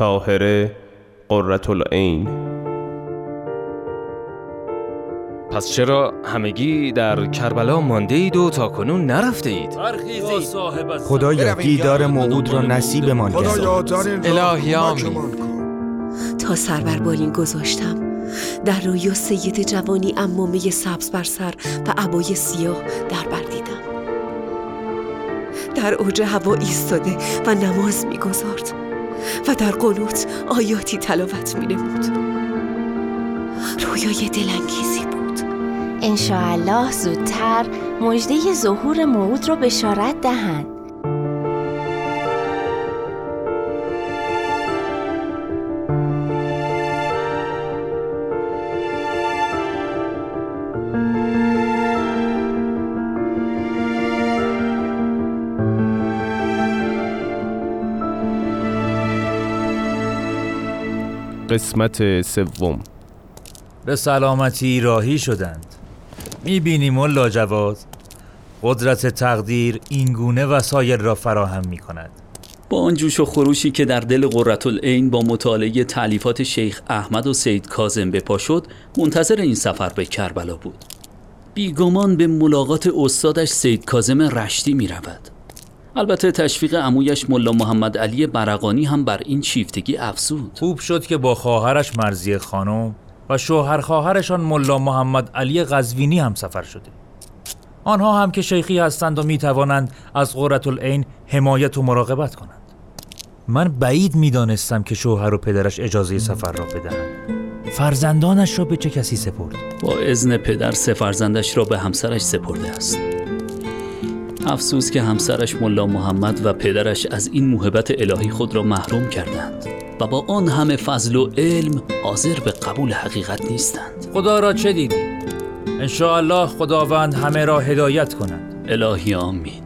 تاهره قررت العین. پس چرا همگی در کربلا مانده اید و تا کنون نرفته اید؟ خدایا دیدار موعود را نصیبمان گردان الهی آمین. تا سر بر بالین گذاشتم. در رویا سید جوانی امامه سبز بر سر و عبای سیاه در بر دیدم. در اوج هوا ایستاده و نماز می‌گذارد. در قنوت آیاتی تلاوت می نمود رویای دلانگیزی بود. انشاءالله زودتر مژده ظهور موعود را بشارت دهند. قسمت سوم. به سلامتی راهی شدند. می‌بینیم و لاجواد قدرت تقدیر اینگونه وسایل را فراهم می کند با آن جوش و خروشی که در دل قررت العین با مطالعه تعلیفات شیخ احمد و سید کازم به پا شد منتظر این سفر به کربلا بود. بیگمان به ملاقات استادش سید کازم رشتی می رود البته تشویق عمویش ملا محمد علی برقانی هم بر این شیفتگی افزود. خوب شد که با خواهرش مرزی خانم و شوهر خواهرشان ملا محمد علی قزوینی هم سفر شده. آنها هم که شیخی هستند و می توانند از قررت العین حمایت و مراقبت کنند. من بعید می دانستم که شوهر و پدرش اجازه سفر را بدهند. فرزندانش را به چه کسی سپرد؟ با اذن پدر سه فرزندش را به همسرش سپرده است. افسوس که همسرش ملا محمد و پدرش از این موهبت الهی خود را محروم کردند و با آن همه فضل و علم حاضر به قبول حقیقت نیستند. خدا را چه دیدی؟ انشاءالله خداوند همه را هدایت کنند الهی آمین.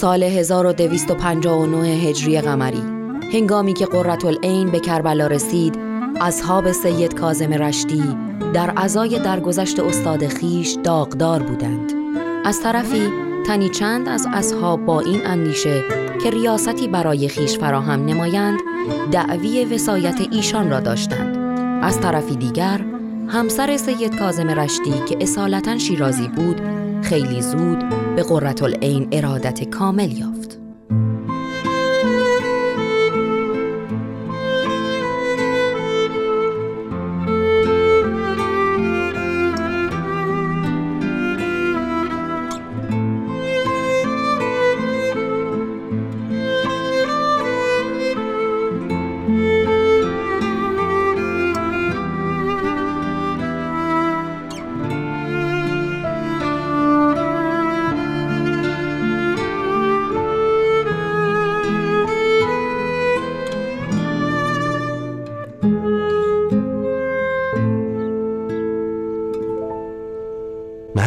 سال 1259 هجری قمری. هنگامی که قررت العین به کربلا رسید اصحاب سید کازم رشتی در ازای درگذشت استاد خیش داغدار بودند. از طرفی تنی چند از اصحاب با این اندیشه که ریاستی برای خیش فراهم نمایند دعوی وسایت ایشان را داشتند. از طرفی دیگر همسر سید کازم رشتی که اصالتا شیرازی بود خیلی زود به قررت العین ارادت کامل یافت.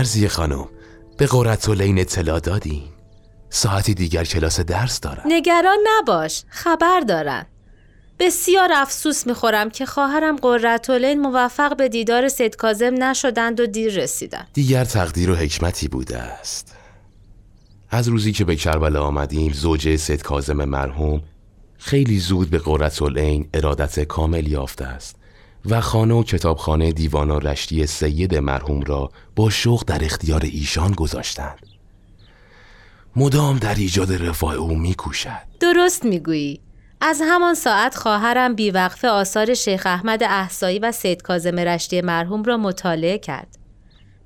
مرزی خانم به قررت لین اطلاع دادین ساعتی دیگر کلاس درس دارم. نگران نباش خبر دارن بسیار افسوس می‌خورم که خواهرم قررتولین موفق به دیدار سید کازم نشدند و دیر رسیدند. دیگر تقدیر و حکمتی بوده است. از روزی که به کربلا آمدیم زوجه سید کازم مرحوم خیلی زود به قررت العین ارادت کامل یافته است. و خانه و کتابخانه دیوان و رشتی سید مرحوم را با شوق در اختیار ایشان گذاشتند. مدام در ایجاد رفاه او میکوشد. درست می‌گویی. از همان ساعت خواهرم بیوقفه آثار شیخ احمد احسایی و سید کازم رشتی مرحوم را مطالعه کرد.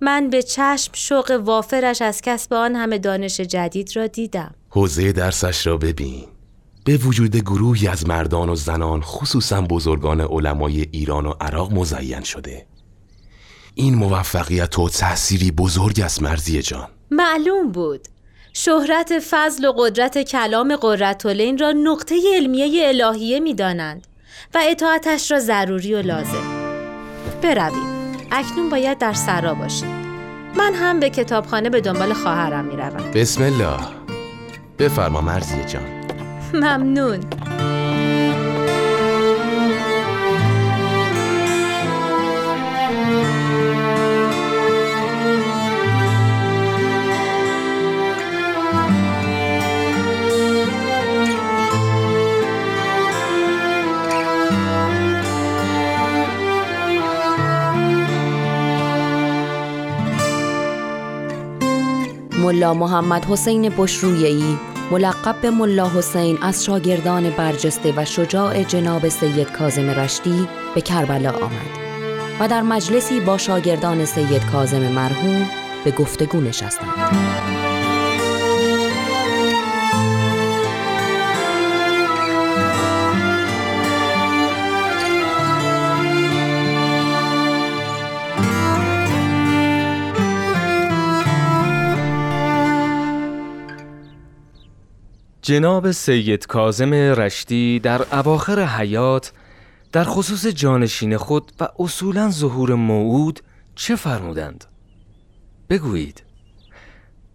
من به چشم شوق وافرش از کسب آن همه دانش جدید را دیدم. حوزه درسش را ببین. به وجود گروهی از مردان و زنان خصوصا بزرگان علمای ایران و عراق مزین شده. این موفقیت و تأثیری بزرگ است مرزی جان. معلوم بود. شهرت فضل و قدرت کلام قررتولین را نقطه علمیه الهیه می دانند و اطاعتش را ضروری و لازم. برویم. اکنون باید در سرا باشیم. من هم به کتابخانه به دنبال خواهرم می روم بسم الله. بفرما مرزی جان. ممنون. ملا محمد حسین بشرویهی ملقب به ملا حسین از شاگردان برجسته و شجاع جناب سید کازم رشتی به کربلا آمد و در مجلسی با شاگردان سید کازم مرحوم به گفتگو نشستند. جناب سید کازم رشتی در اواخر حیات در خصوص جانشین خود و اصولا ظهور موعود چه فرمودند؟ بگویید.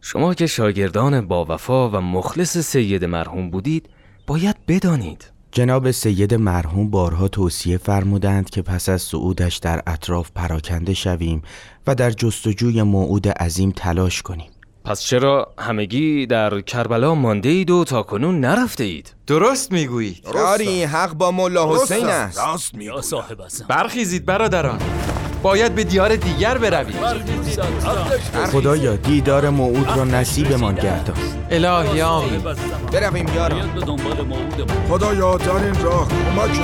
شما که شاگردان با وفا و مخلص سید مرحوم بودید باید بدانید. جناب سید مرحوم بارها توصیه فرمودند که پس از صعودش در اطراف پراکنده شویم و در جستجوی موعود عظیم تلاش کنیم. پس چرا همگی در کربلا مانده اید و تا کنون نرفته اید؟ درست می‌گویید. آری حق با ملا حسین است. راست یا صاحب برخیزید برادران. باید به دیار دیگر برویم خدایا دیدار موعود را نصیبمان گردان الهی آمین برویم یاران. خدایا در این راه کمک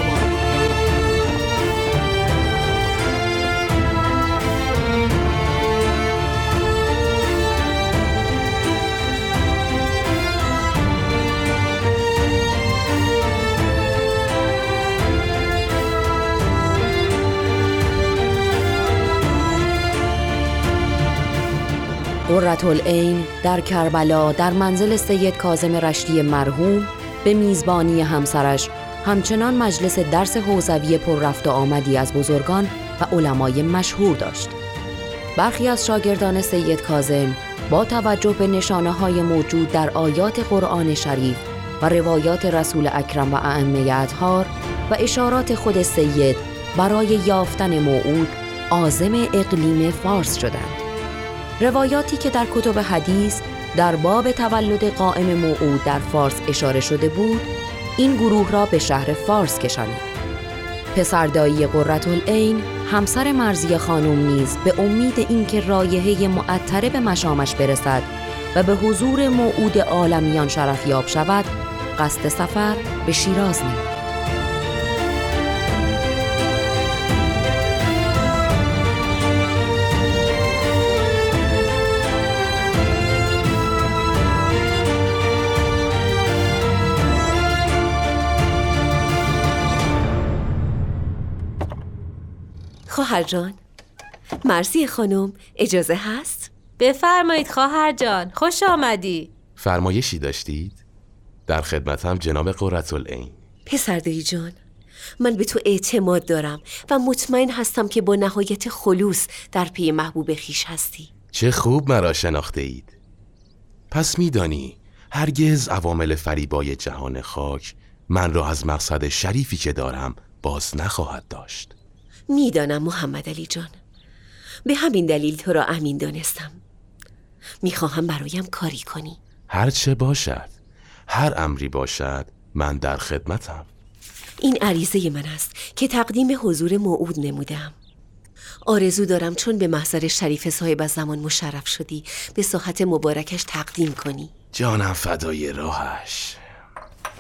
ما قررت العین در کربلا در منزل سید کازم رشتی مرحوم به میزبانی همسرش همچنان مجلس درس حوزوی پر رفت و آمدی از بزرگان و علمای مشهور داشت. برخی از شاگردان سید کازم با توجه به نشانه های موجود در آیات قرآن شریف و روایات رسول اکرم و ائمه اطهار و اشارات خود سید برای یافتن موعود عازم اقلیم فارس شدند. روایاتی که در کتب حدیث در باب تولد قائم موعود در فارس اشاره شده بود این گروه را به شهر فارس کشانید. پسردایی قررت العین همسر مرزی خانم نیز به امید اینکه رایحه معطره به مشامش برسد و به حضور موعود عالمیان شرفیاب شود قصد سفر به شیراز نمود. خواهر جان. مرسی خانم. اجازه هست؟ بفرمایید خواهر جان. خوش آمدی. فرمایشی داشتید؟ در خدمتم جناب قررت العین. پسر جان من به تو اعتماد دارم و مطمئن هستم که با نهایت خلوص در پی محبوب خیش هستی. چه خوب مرا شناخته اید پس میدانی هرگز عوامل فریبای جهان خاک من را از مقصد شریفی که دارم باز نخواهد داشت. می‌دانم محمد علی جان. به همین دلیل تو را امین دانستم. می‌خواهم برایم کاری کنی. هر باشد هر امری باشد من در خدمتم. این عریضه من است که تقدیم حضور موعود نمودم. آرزو دارم چون به محضر شریف صاحب از زمان مشرف شدی به ساحت مبارکش تقدیم کنی. جانم فدای راهش.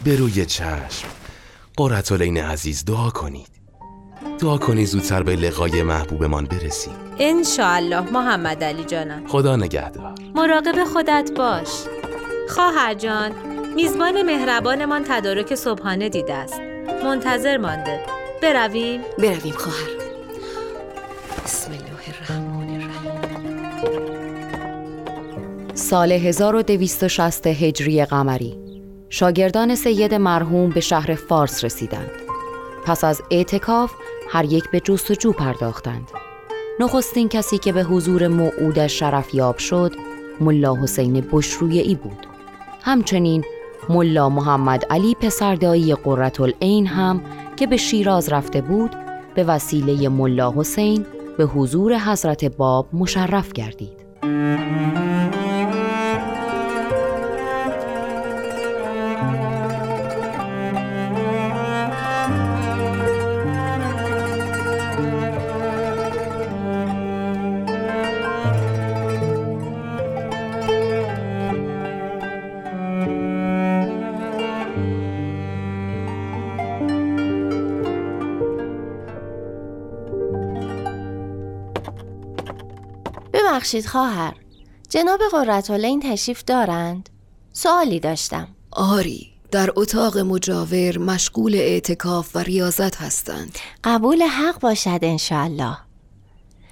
به روی چشم قررت عزیز دعا کنید. دعا کنی زودتر به لقای محبوبمان برسیم انشاءالله محمد علی جانم. خدا نگهدار. مراقب خودت باش. خواهر جان میزبان مهربانمان تدارک صبحانه دیده است. منتظر مانده. برویم؟ برویم خواهر. بسم الله الرحمن الرحیم. سال 1260 هجری قمری. شاگردان سید مرحوم به شهر فارس رسیدند. پس از اعتکاف هر یک به جستجو پرداختند. نخستین کسی که به حضور موعودش شرفیاب شد ملا حسین بشرویی بود. همچنین ملا محمد علی پسردایی قررت العین هم که به شیراز رفته بود به وسیله ملا حسین به حضور حضرت باب مشرف گردید. ببخشید خواهر. جناب قرتالین تشریف دارند؟ سوالی داشتم. آری در اتاق مجاور مشغول اعتکاف و ریاضت هستند. قبول حق باشد انشالله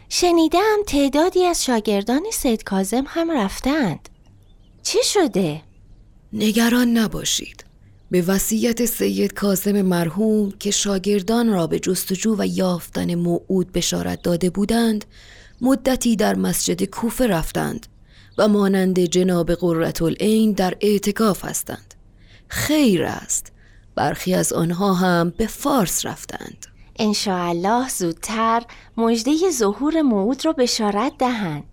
شنیدم تعدادی از شاگردان سید کازم هم رفتند. چی شده؟ نگران نباشید. به وصیت سید کازم مرحوم که شاگردان را به جستجو و یافتن موعود بشارت داده بودند مدتی در مسجد کوفه رفتند و مانند جناب قرتالعین در اعتکاف هستند. خیر است. برخی از آنها هم به فارس رفتند. انشاءالله زودتر مژده ظهور موعود را بشارت دهند.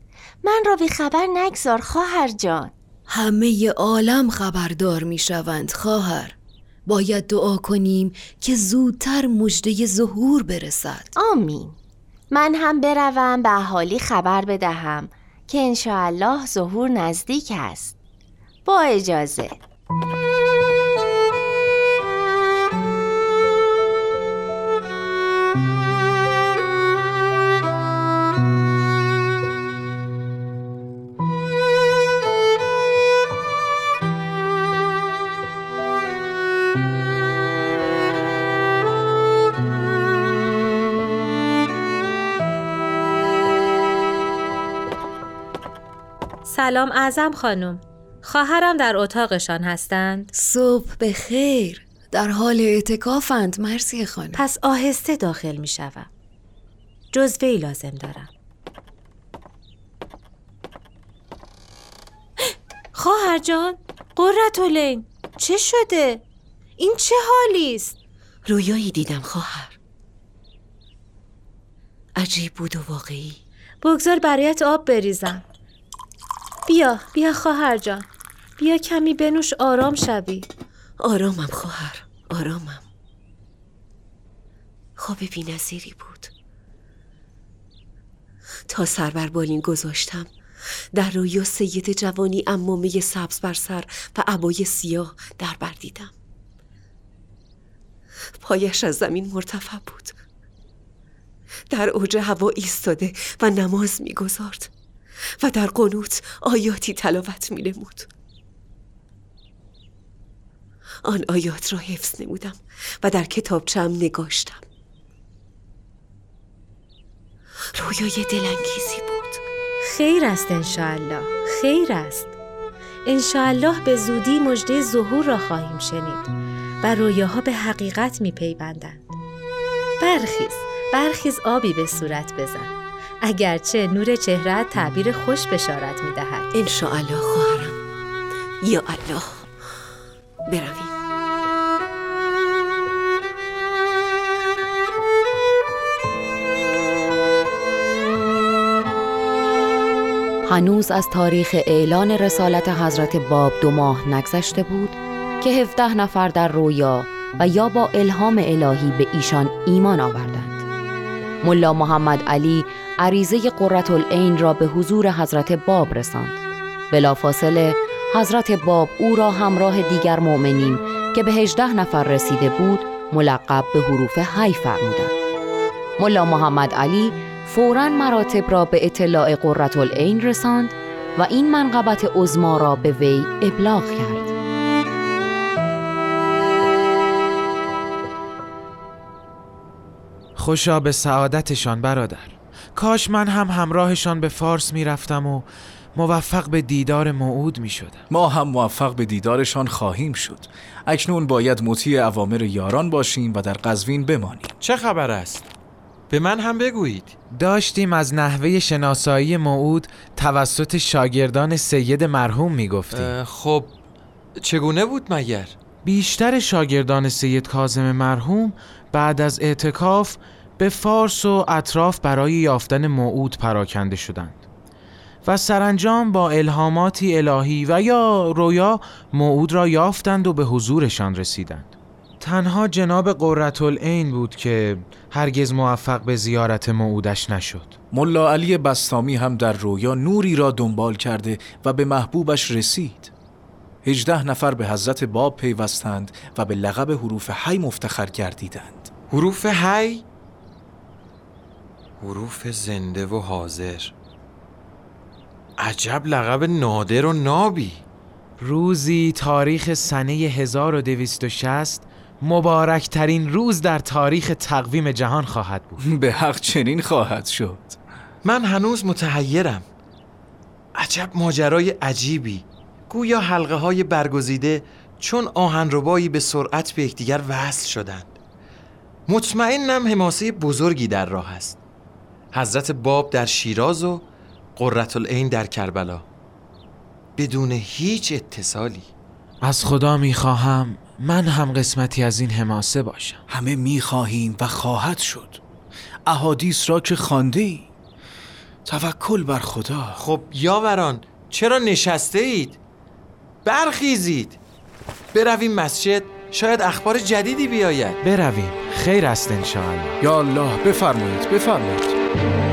من را بی خبر نگذار خواهر جان. همه عالم خبردار می شوند خواهر. باید دعا کنیم که زودتر مژده ظهور برسد. آمین. من هم بروم به اهالی خبر بدهم که انشاءالله ظهور نزدیک است. با اجازه. سلام اعظم خانم. خواهرم در اتاقشان هستند. صبح به خیر در حال اعتکافند. مرسی خانم. پس آهسته داخل می شوم. جزوهی لازم دارم. خواهر جان قرتولین چه شده؟ این چه حالی است؟ رویایی دیدم خواهر. عجیب بود و واقعی. بگذار برایت آب بریزم. بیا بیا خواهر جان. بیا کمی بنوش آرام شوی. آرامم خواهر آرامم. خواب بی نظیری بود. تا سر بر بالین گذاشتم در رویا سید جوانی امامه سبز بر سر و عبای سیاه در بر دیدم. پایش از زمین مرتفع بود. در اوج هوا ایستاده و نماز می‌گذارد. و در قنوت آیاتی تلاوت می نمود. آن آیات را حفظ نمودم و در کتابچم نگاشتم. رویای دلانگیزی بود. خیر است انشاءالله خیر است. انشاءالله به زودی مژده ظهور را خواهیم شنید و رویاها به حقیقت می پیوندند برخیز برخیز آبی به صورت بزن. اگرچه نور چهره تعبیر خوش بشارت می دهد انشاءالله خواهرم. یا الله. برویم. هنوز از تاریخ اعلان رسالت حضرت باب دو ماه نگذشته بود که 17 نفر در رویا و یا با الهام الهی به ایشان ایمان آوردند. ملا محمد علی عریضه قررت العین را به حضور حضرت باب رساند. بلافاصله حضرت باب او را همراه دیگر مؤمنین که به هجده نفر رسیده بود ملقب به حروف حی فرمودند. ملا محمد علی فورا مراتب را به اطلاع قررت العین رساند و این منقبت عزما را به وی ابلاغ کرد. خوشا به سعادتشان برادر کاش من هم همراهشان به فارس می‌رفتم و موفق به دیدار موعود می شدم. ما هم موفق به دیدارشان خواهیم شد اکنون باید مطیع اوامر یاران باشیم و در قزوین بمانیم چه خبر است؟ به من هم بگویید داشتیم از نحوه شناسایی موعود توسط شاگردان سید مرحوم می گفتیم خب چگونه بود مگر؟ بیشتر شاگردان سید کازم مرحوم بعد از اعتکاف به فارس و اطراف برای یافتن موعود پراکنده شدند و سرانجام با الهاماتی الهی و یا رویا موعود را یافتند و به حضورشان رسیدند. تنها جناب قرتالعین بود که هرگز موفق به زیارت موعودش نشد. ملا علی بستامی هم در رویا نوری را دنبال کرده و به محبوبش رسید. هجده نفر به حضرت باب پیوستند و به لقب حروف حی مفتخر گردیدند. حروف حی؟ حروف زنده و حاضر. عجب لقب نادر و نابی. روزی تاریخ سنه 1260 مبارکترین روز در تاریخ تقویم جهان خواهد بود. به حق چنین خواهد شد. من هنوز متحیرم. عجب ماجرای عجیبی. گویا حلقه های برگزیده چون آهنربایی به سرعت به یکدیگر وصل شدند. مطمئنم حماسه بزرگی در راه است. حضرت باب در شیراز و قررت العین در کربلا. بدون هیچ اتصالی. از خدا می‌خواهم من هم قسمتی از این حماسه باشم. همه می‌خواهیم و خواهد شد. احادیث را که خانده ای توکل بر خدا. خب یاوران چرا نشسته اید؟ برخیزید. برویم مسجد شاید اخبار جدیدی بیاید. برویم. خیر است انشاءالله. یا الله بفرمایید بفرمایید. Thank you.